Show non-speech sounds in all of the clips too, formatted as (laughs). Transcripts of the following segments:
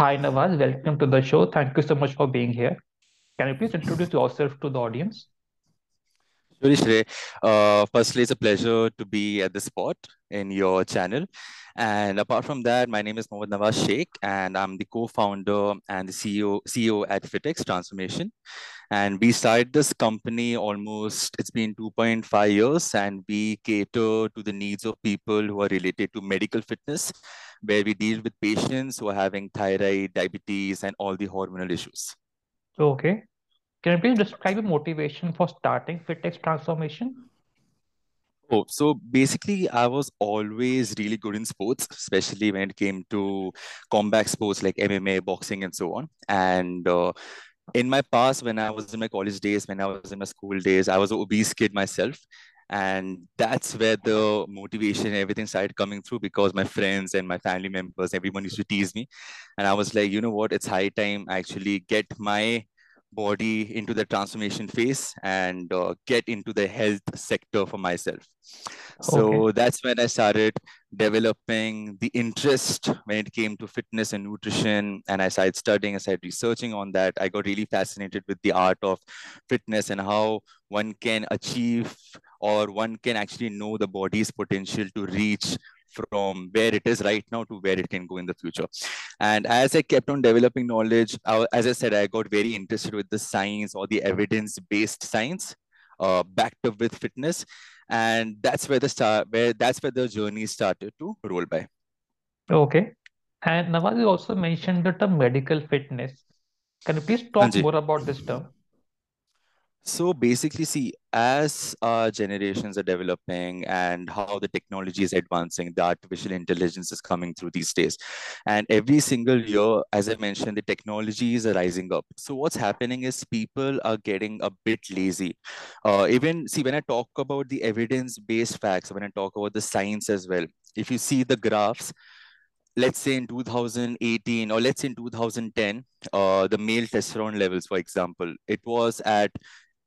Hi, Nawaz. Welcome to the show. Thank you so much for being here. Can you please introduce yourself to the audience? Sure, Shrey. Uh, firstly, it's a pleasure to be at this spot in your channel. And apart from that, my name is Mohammad Nawaz Sheikh, and I'm the co-founder and the CEO, CEO at Fitex Transformation. And we started this company almost, it's been 2.5 years, and we cater to the needs of people who are related to medical fitness, where we deal with patients who are having thyroid, diabetes, and all the hormonal issues. Okay. Can you please describe your motivation for starting Fitex Transformation? Oh, so basically, I was always really good in sports, especially when it came to combat sports like MMA, boxing, and so on. And uh, in my past, when I was in my college days, when I was in my school days, I was an obese kid myself. And that's where the motivation, everything started coming through because my friends and my family members, everyone used to tease me. And I was like, you know what? It's high time I actually get my body into the transformation phase and uh, get into the health sector for myself. So Okay. that's when I started developing the interest when it came to fitness and nutrition. And I started studying, I started researching on that. I got really fascinated with the art of fitness and how one can achieve or one can actually know the body's potential to reach from where it is right now to where it can go in the future. And as I kept on developing knowledge, I, as I said, I got very interested with the science or the evidence-based science uh, backed up with fitness. And that's where the start, where that's where the journey started to roll by. Okay. And Nawaz, you also mentioned the term medical fitness. Can you please talk Anji. more about this term? So basically, see, as our generations are developing and how the technology is advancing, the artificial intelligence is coming through these days. And every single year, as I mentioned, the technologies are rising up. So what's happening is people are getting a bit lazy. Uh, even, see, when I talk about the evidence-based facts, when I talk about the science as well, if you see the graphs, let's say in 2018 or let's say in 2010, uh, the male testosterone levels, for example, it was at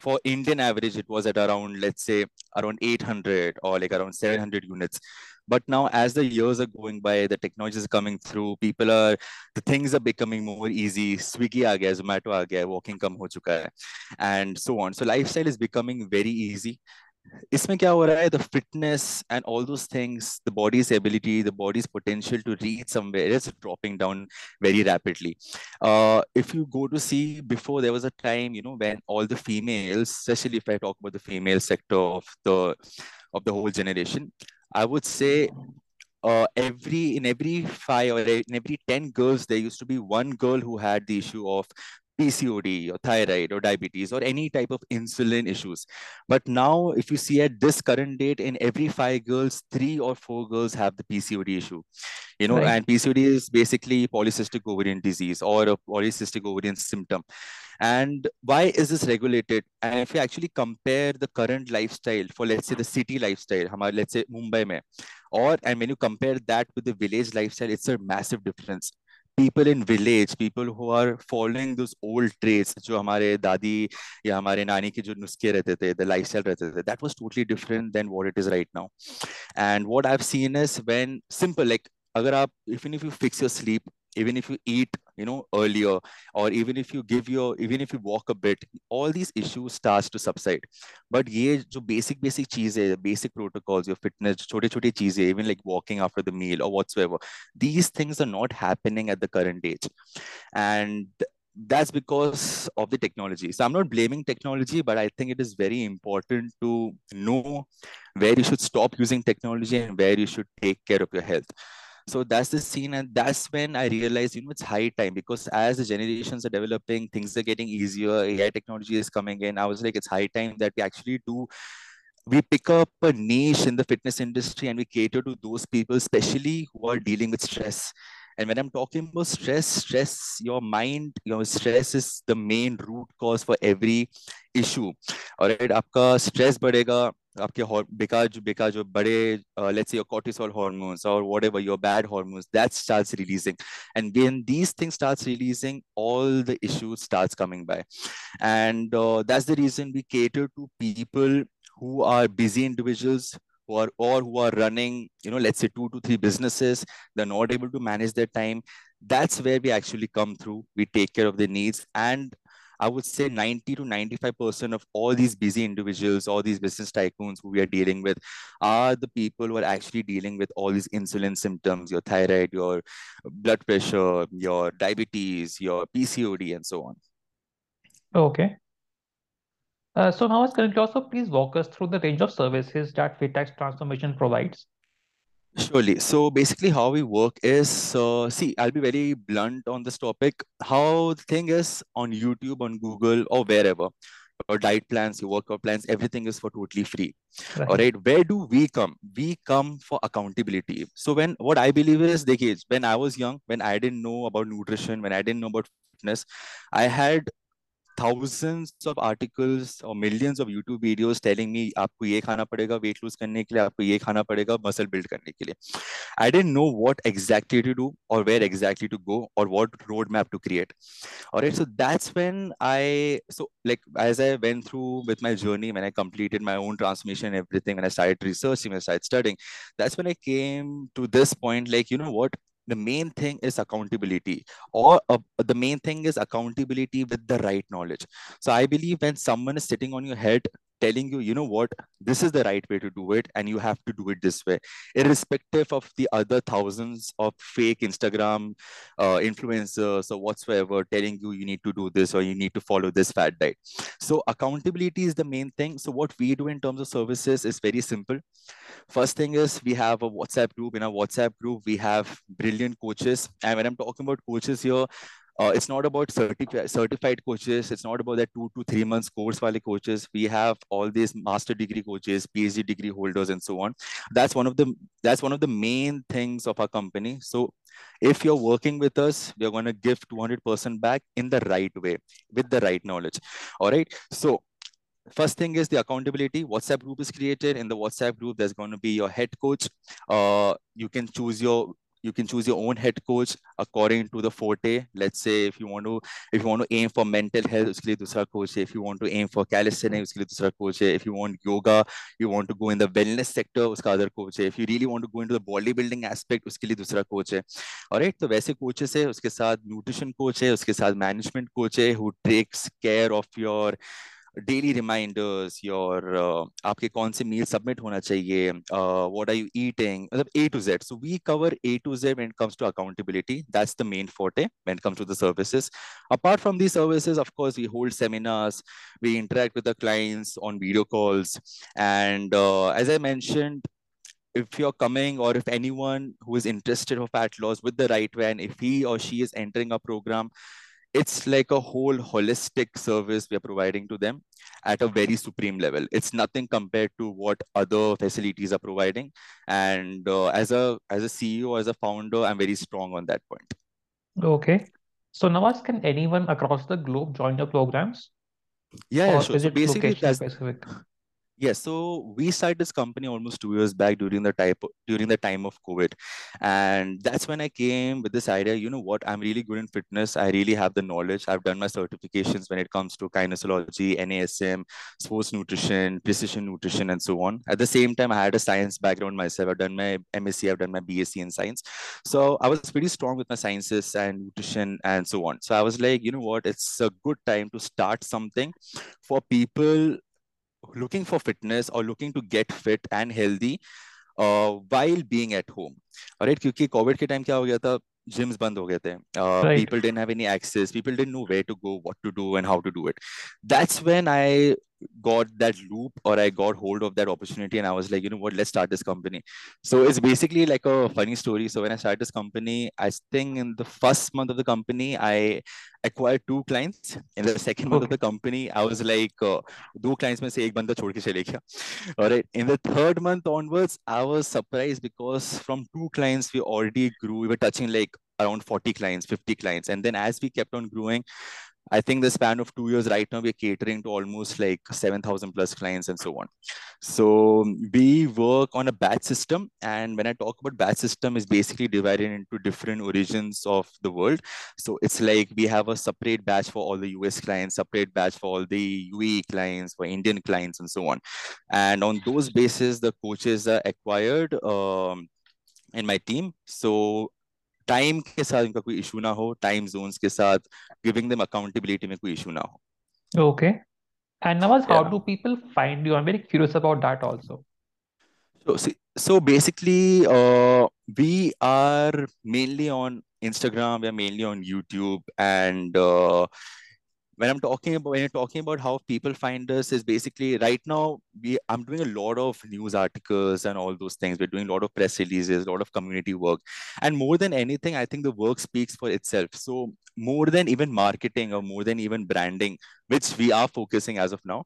for Indian average, it was at around, let's say, around 800 or like around 700 units. But now, as the years are going by, the technology is coming through. People are, the things are becoming more easy. Swiggy aa Zomato walking kam ho chuka hai, and so on. So lifestyle is becoming very easy. इसमें क्या हो रहा है the fitness and all those things the body's ability the body's potential to reach somewhere is dropping down very rapidly uh, if you go to see before there was a time you know when all the females especially if i talk about the female sector of the of the whole generation i would say uh, every in every five or in every 10 girls there used to be one girl who had the issue of PCOD or thyroid or diabetes or any type of insulin issues. But now, if you see at this current date, in every five girls, three or four girls have the PCOD issue. You know, right. and PCOD is basically polycystic ovarian disease or a polycystic ovarian symptom. And why is this regulated? And if you actually compare the current lifestyle for, let's say, the city lifestyle, let's say Mumbai, mein, or and when you compare that with the village lifestyle, it's a massive difference. People in village people who are following this old trades जो हमारे दादी या हमारे नानी के जो नुस्खे रहते थे द लाइफ स्टाइल रहते थे that was totally different than what it is right now and what I've seen is when simple like अगर आप even if you fix your sleep even if you eat you know earlier or even if you give your even if you walk a bit all these issues starts to subside but ye jo basic basic cheeze basic protocols your fitness chote chote cheese even like walking after the meal or whatsoever these things are not happening at the current age and that's because of the technology. So I'm not blaming technology, but I think it is very important to know where you should stop using technology and where you should take care of your health so that's the scene and that's when i realized you know it's high time because as the generations are developing things are getting easier ai technology is coming in. I was like it's high time that we actually do we pick up a niche in the fitness industry and we cater to those people especially who are dealing with stress and when i'm talking about stress stress your mind your stress is the main root cause for every issue all right आपका stress बढ़ेगा आपके बेकार जो बेकार जो बड़े uh, let's say your cortisol hormones or whatever your bad hormones that starts releasing and when these things starts releasing all the issues starts coming by and uh, that's the reason we cater to people who are busy individuals who are or who are running, you know, let's say two to three businesses, they're not able to manage their time. That's where we actually come through. We take care of their needs. And I would say 90 to 95% of all these busy individuals, all these business tycoons who we are dealing with are the people who are actually dealing with all these insulin symptoms, your thyroid, your blood pressure, your diabetes, your PCOD, and so on. Okay. Uh, so now, can you also please walk us through the range of services that Fitax Transformation provides? Surely. So basically, how we work is, uh, see, I'll be very blunt on this topic. How the thing is on YouTube, on Google, or wherever, your diet plans, your workout plans, everything is for totally free. Right. All right. Where do we come? We come for accountability. So when what I believe is, decades when I was young, when I didn't know about nutrition, when I didn't know about fitness, I had thousands of articles or millions of YouTube videos telling me आपको ये खाना पड़ेगा weight lose करने के लिए आपको ये खाना पड़ेगा muscle build करने के लिए I didn't know what exactly to do or where exactly to go or what roadmap to create all right so that's when I so like as I went through with my journey when I completed my own transformation everything when I started researching when I started studying that's when I came to this point like you know what the main thing is accountability. Or uh, the main thing is accountability with the right knowledge. So i believe when someone is sitting on your head telling you you know what? This is the right way to do it and you have to do it this way. Irrespective of the other thousands of fake instagram uh, influencers or whatsoever telling you you need to do this or you need to follow this fat diet so accountability is the main thing. So what we do in terms of services is very simple. First thing is we have a WhatsApp group. In our WhatsApp group, we have brilliant coaches. And when I'm talking about coaches here, uh, it's not about certified certified coaches. It's not about that two to three months course wale coaches. We have all these master degree coaches, PhD degree holders, and so on. That's one of the that's one of the main things of our company. So if you're working with us, we're going to give 200% back in the right way with the right knowledge. All right. So first thing is the accountability whatsapp group is created in the whatsapp group there's going to be your head coach uh, you can choose your you can choose your own head coach according to the forte let's say if you want to if you want to aim for mental health uske liye dusra coach hai if you want to aim for calisthenics uske liye dusra coach hai if you want yoga you want to go in the wellness sector uska other coach hai if you really want to go into the bodybuilding aspect uske liye dusra coach hai alright तो वैसे coaches है उसके साथ nutrition coach है उसके साथ management coach है who takes care of your daily reminders your आपके कौन से मील सबमिट होना चाहिए व्हाट आर यू ईटिंग मतलब ए to Z so we cover A to Z when it comes to accountability that's the main forte when it comes to the services apart from these services of course we hold seminars we interact with the clients on video calls and uh, as i mentioned if you're coming or if anyone who is interested of fat loss with the right way and if he or she is entering a program it's like a whole holistic service we are providing to them at a very supreme level. It's nothing compared to what other facilities are providing. And uh, as a as a ceo as a founder i'm very strong on that point. Okay. So Nawaz, can anyone across the globe join your programs, yeah, yeah sure. so basically that's specific? Yes, so we started this company almost two years back during the type during the time of COVID, and that's when I came with this idea. You know what? I'm really good in fitness. I really have the knowledge. I've done my certifications when it comes to kinesiology, NASM, sports nutrition, precision nutrition, and so on. At the same time, I had a science background myself. I've done my MSc, I've done my BSc in science, so I was pretty strong with my sciences and nutrition and so on. So I was like, you know what? It's a good time to start something for people looking for fitness or looking to get fit and healthy uh, while being at home. All right, क्योंकि Covid के time क्या हो गया था gyms बंद हो गए थे uh, Right. people didn't have any access people didn't know where to go what to do and how to do it that's when i got that loop or I got hold of that opportunity and I was like, you know what, let's start this company. So it's basically like a funny story. So when I started this company, I think in the first month of the company, I acquired two clients. In the second month okay. of the company, I was like, uh, two clients mein se ek banda chhod ke chale. (laughs) All right. In the third month onwards, I was surprised because from two clients, we already grew. We were touching like around 40 clients, 50 clients. And then as we kept on growing, I think the span of two years right now, we're catering to almost like 7,000 plus clients and so on. So we work on a batch system. And when I talk about batch system, is basically divided into different origins of the world. So it's like we have a separate batch for all the US clients, separate batch for all the UAE clients, for Indian clients, and so on. And on those bases, the coaches are acquired um, in my team. So time के साथ इनका कोई issue ना हो time zone के साथ giving them accountability में कोई इशू ना हो। Okay and Nawaz how do people find you I am very curious about that also so so basically we are mainly on Instagram या mainly on YouTube and when I'm talking about when you're talking about how people find us is basically right now we I'm doing a lot of news articles and all those things. We're doing a lot of press releases, a lot of community work. And more than anything, I think the work speaks for itself. So more than even marketing or more than even branding, which we are focusing as of now,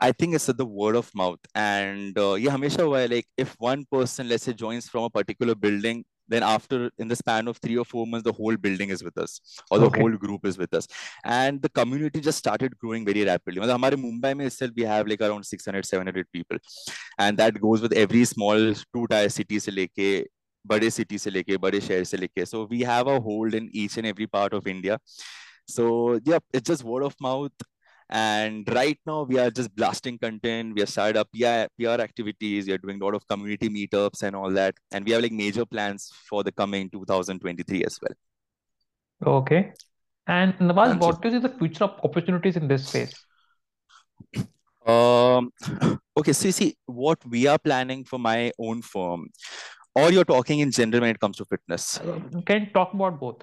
I think it's the word of mouth. And uh, yeah, Hamisha, like if one person, let's say, joins from a particular building, then after in the span of three or four months the whole building is with us or the okay. whole group is with us. And the community just started growing very rapidly. in mumbai mein itself we have like around 600 700 people. And that goes with every small two tier city se leke bade city se leke bade shahar se leke so we have a hold in each and every part of india. So yeah it's just word of mouth and right now we are just blasting content. We are started up PR, PR activities. We are doing a lot of community meetups and all that. And we have like major plans for the coming 2023 as well. Okay. And Nawaz, what is the future of opportunities in this space? Um, (laughs) okay, so you see what we are planning for my own firm, or you're talking in general when it comes to fitness. Uh, can talk about both.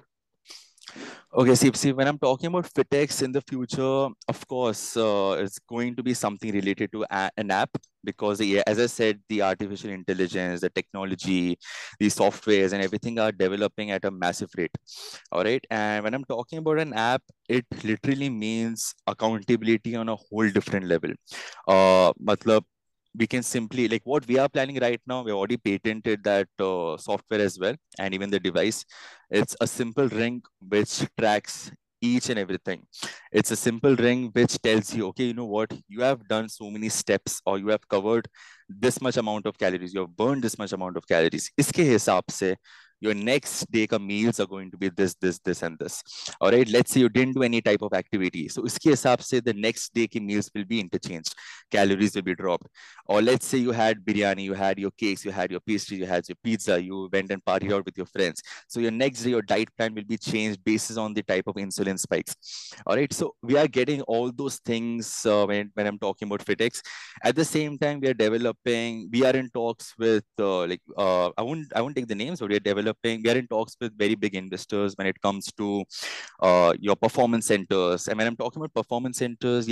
Okay, see, see, when I'm talking about FitX in the future, of course, uh, it's going to be something related to a- an app because, as I said, the artificial intelligence, the technology, the softwares, and everything are developing at a massive rate. All right, and when I'm talking about an app, it literally means accountability on a whole different level. Uh, matlab, we can simply like what we are planning right now we already patented that uh, software as well and even the device. It's a simple ring which tracks each and everything. It's a simple ring which tells you okay you know what? You have done so many steps or you have covered this much amount of calories. You have burned this much amount of calories. Iske hisab se your next day ka meals are going to be this, this, this, and this. All right. Let's say you didn't do any type of activity. So uske hisab se the next day ki meals will be interchanged. Calories will be dropped. Or let's say you had biryani, you had your cakes, you had your pastries, you had your pizza, you went and partied out with your friends. So your next day, your diet plan will be changed based on the type of insulin spikes. All right. So we are getting all those things uh, when, when I'm talking about FitX. At the same time, we are developing, we are in talks with uh, like, uh, I won't, I won't take the names, but we are developing developing, we are in talks with very big investors when it comes to uh, your performance centers. And when I'm talking about performance centers.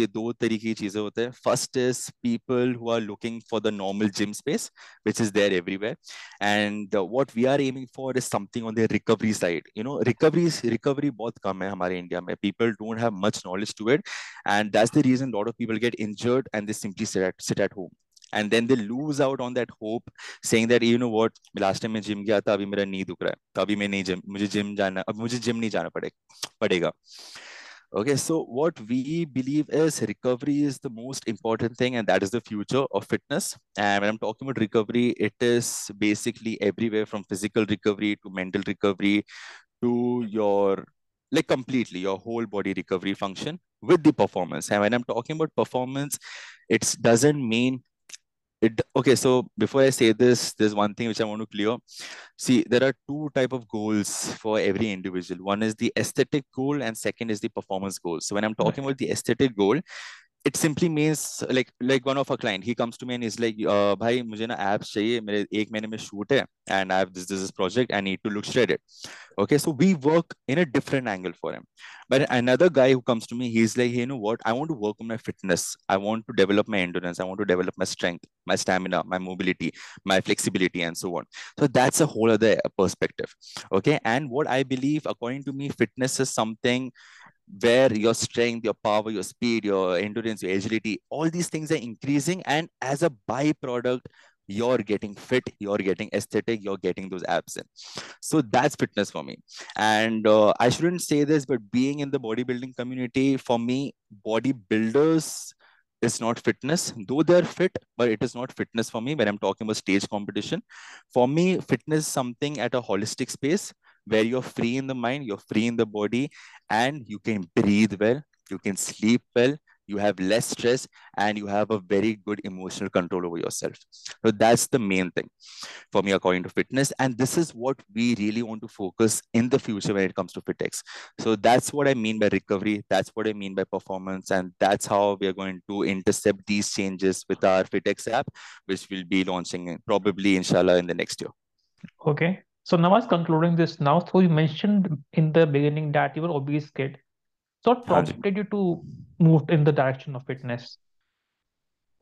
First is people who are looking for the normal gym space, which is there everywhere. And uh, what we are aiming for is something on the recovery side. You know, recovery recovery Both come in our India mein. People don't have much knowledge to it. And that's the reason a lot of people get injured and they simply sit at, sit at home. and then they lose out on that hope saying that you know what last time मैं gym गया था अभी मेरा नी दुख रहा है तो अभी मैं नहीं जिम मुझे जिम जाना अब मुझे जिम नहीं जाना पड़े पड़ेगा Okay, so what we believe is recovery is the most important thing, and that is the future of fitness. And when I'm talking about recovery, it is basically everywhere from physical recovery to mental recovery to your like completely your whole body recovery function with the performance. And when I'm talking about performance, it doesn't mean it okay so before i say this there's one thing which i want to clear. See there are two type of goals for every individual. One is the aesthetic goal and second is the performance goal. So when i'm talking about the aesthetic goal it simply means like like one of our client he comes to me and he's like uh, bhai mujhe na abs chahiye mere ek mein and i have this this, project i need to look shredded okay so we work in a different angle for him. But another guy who comes to me he's like you know what? I want to work on my fitness. I want to develop my endurance. I want to develop my strength my stamina my mobility my flexibility and so on. So that's a whole other perspective. Okay and what i believe according to me fitness is something where your strength, your power, your speed, your endurance, your agility, all these things are increasing. And as a byproduct, you're getting fit, you're getting aesthetic, you're getting those abs in. So that's fitness for me. And uh, I shouldn't say this, but being in the bodybuilding community, for me, bodybuilders is not fitness, though they're fit, but it is not fitness for me when I'm talking about stage competition. For me, fitness is something at a holistic space where you're free in the mind, you're free in the body, and you can breathe well, you can sleep well, you have less stress and you have a very good emotional control over yourself. So that's the main thing for me according to fitness. And this is what we really want to focus in the future when it comes to fitex so that's what i mean by recovery that's what i mean by performance and that's how we are going to intercept these changes with our fitex app which we'll be launching probably inshallah in the next year. Okay so now as concluding this now so you mentioned in the beginning that you were obese kid so what prompted you to move in the direction of fitness?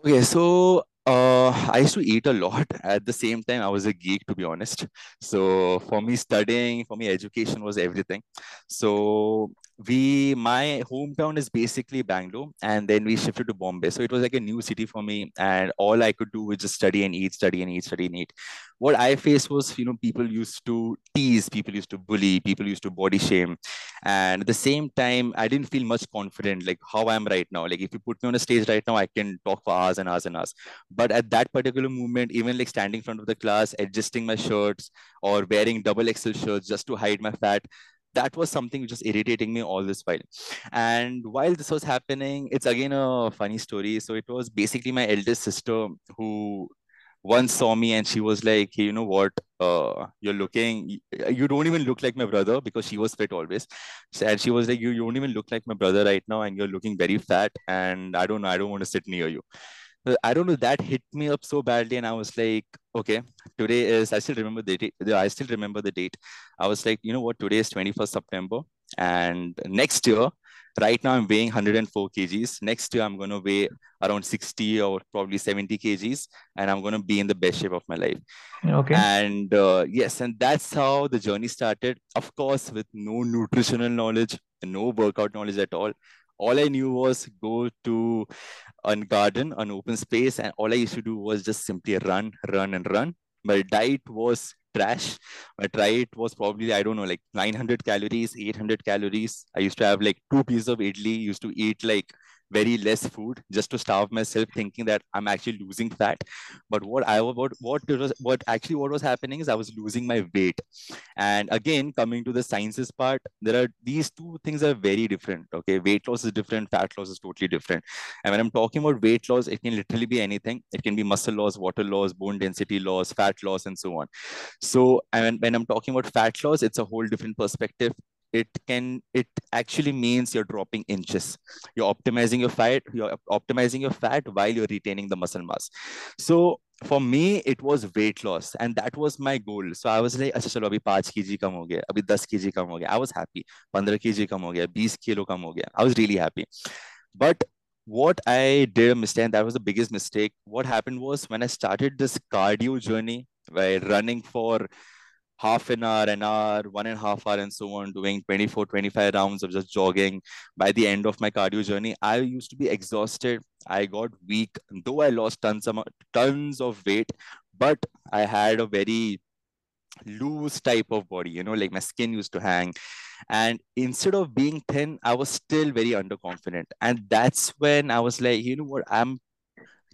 Okay, so uh, I used to eat a lot. At the same time, I was a geek, to be honest. So for me, studying, for me, education was everything. So we, my hometown is basically Bangalore, and then we shifted to Bombay. So it was like a new city for me, and all I could do was just study and eat, study and eat, study and eat what I faced was, you know, people used to tease, people used to bully, people used to body shame. And at the same time, I didn't feel much confident, like how I'm right now. Like if you put me on a stage right now, I can talk for hours and hours and hours. But at that particular moment, even like standing in front of the class, adjusting my shirts or wearing double XL shirts just to hide my fat, that was something which was irritating me all this while. And while this was happening, it's again a funny story. So it was basically my eldest sister who once saw me and she was like, hey, you know what? Uh, you're looking, you don't even look like my brother because she was fit always. And she was like, you, you don't even look like my brother right now and you're looking very fat. And I don't know, I don't want to sit near you. I don't know, that hit me up so badly. And I was like, okay, today is, I still remember the date. I still remember the date. I was like, you know what? Today is 21st September. And next year, right now I'm weighing 104 kgs. Next year I'm going to weigh around 60 or probably 70 kgs, and I'm going to be in the best shape of my life. Okay. And uh, yes, and that's how the journey started. Of course, with no nutritional knowledge, no workout knowledge at all. All I knew was go to a garden, an open space, and all I used to do was just simply run, run, and run. My diet was trash. My diet was probably, I don't know, like 900 calories, 800 calories. I used to have like two pieces of idli, used to eat like very less food just to starve myself thinking that i'm actually losing fat. But what i what what was what actually what was happening is i was losing my weight. And again coming to the sciences part there are these two things are very different okay? Weight loss is different fat loss is totally different. And when i'm talking about weight loss it can literally be anything. It can be muscle loss water loss bone density loss fat loss and so on. So and when i'm talking about fat loss it's a whole different perspective it can it actually means you're dropping inches. You're optimizing your fat you're optimizing your fat while you're retaining the muscle mass. So for me it was weight loss and that was my goal. So i was like chalo abhi 5 kg kam ho gaya abhi 10 kg kam ho gaya i was happy. 15 kg kam ho gaya 20 kilo kam ho gaya i was really happy. But what i did a mistake and that was the biggest mistake what happened was when i started this cardio journey by running for half an hour, an hour, one and a half hour, and so on, doing 24, 25 rounds of just jogging. By the end of my cardio journey, I used to be exhausted. I got weak, though I lost tons of tons of weight, but I had a very loose type of body, you know, like my skin used to hang. And instead of being thin, I was still very underconfident. And that's when I was like, you know what, I'm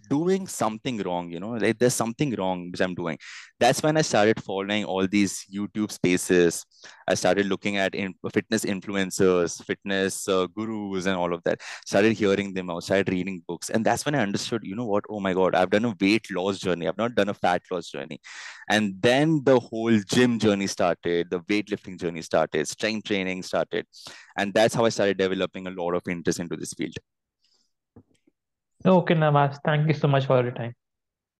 doing something wrong you know like there's something wrong which i'm doing. That's when i started following all these youtube spaces. I started looking at in, fitness influencers fitness uh, gurus and all of that. Started hearing them out started reading books. And that's when i understood you know what? Oh my god i've done a weight loss journey. I've not done a fat loss journey. And then the whole gym journey started the weightlifting journey started strength training started. And that's how i started developing a lot of interest into this field Okay, Nawaz. Thank you so much for your time.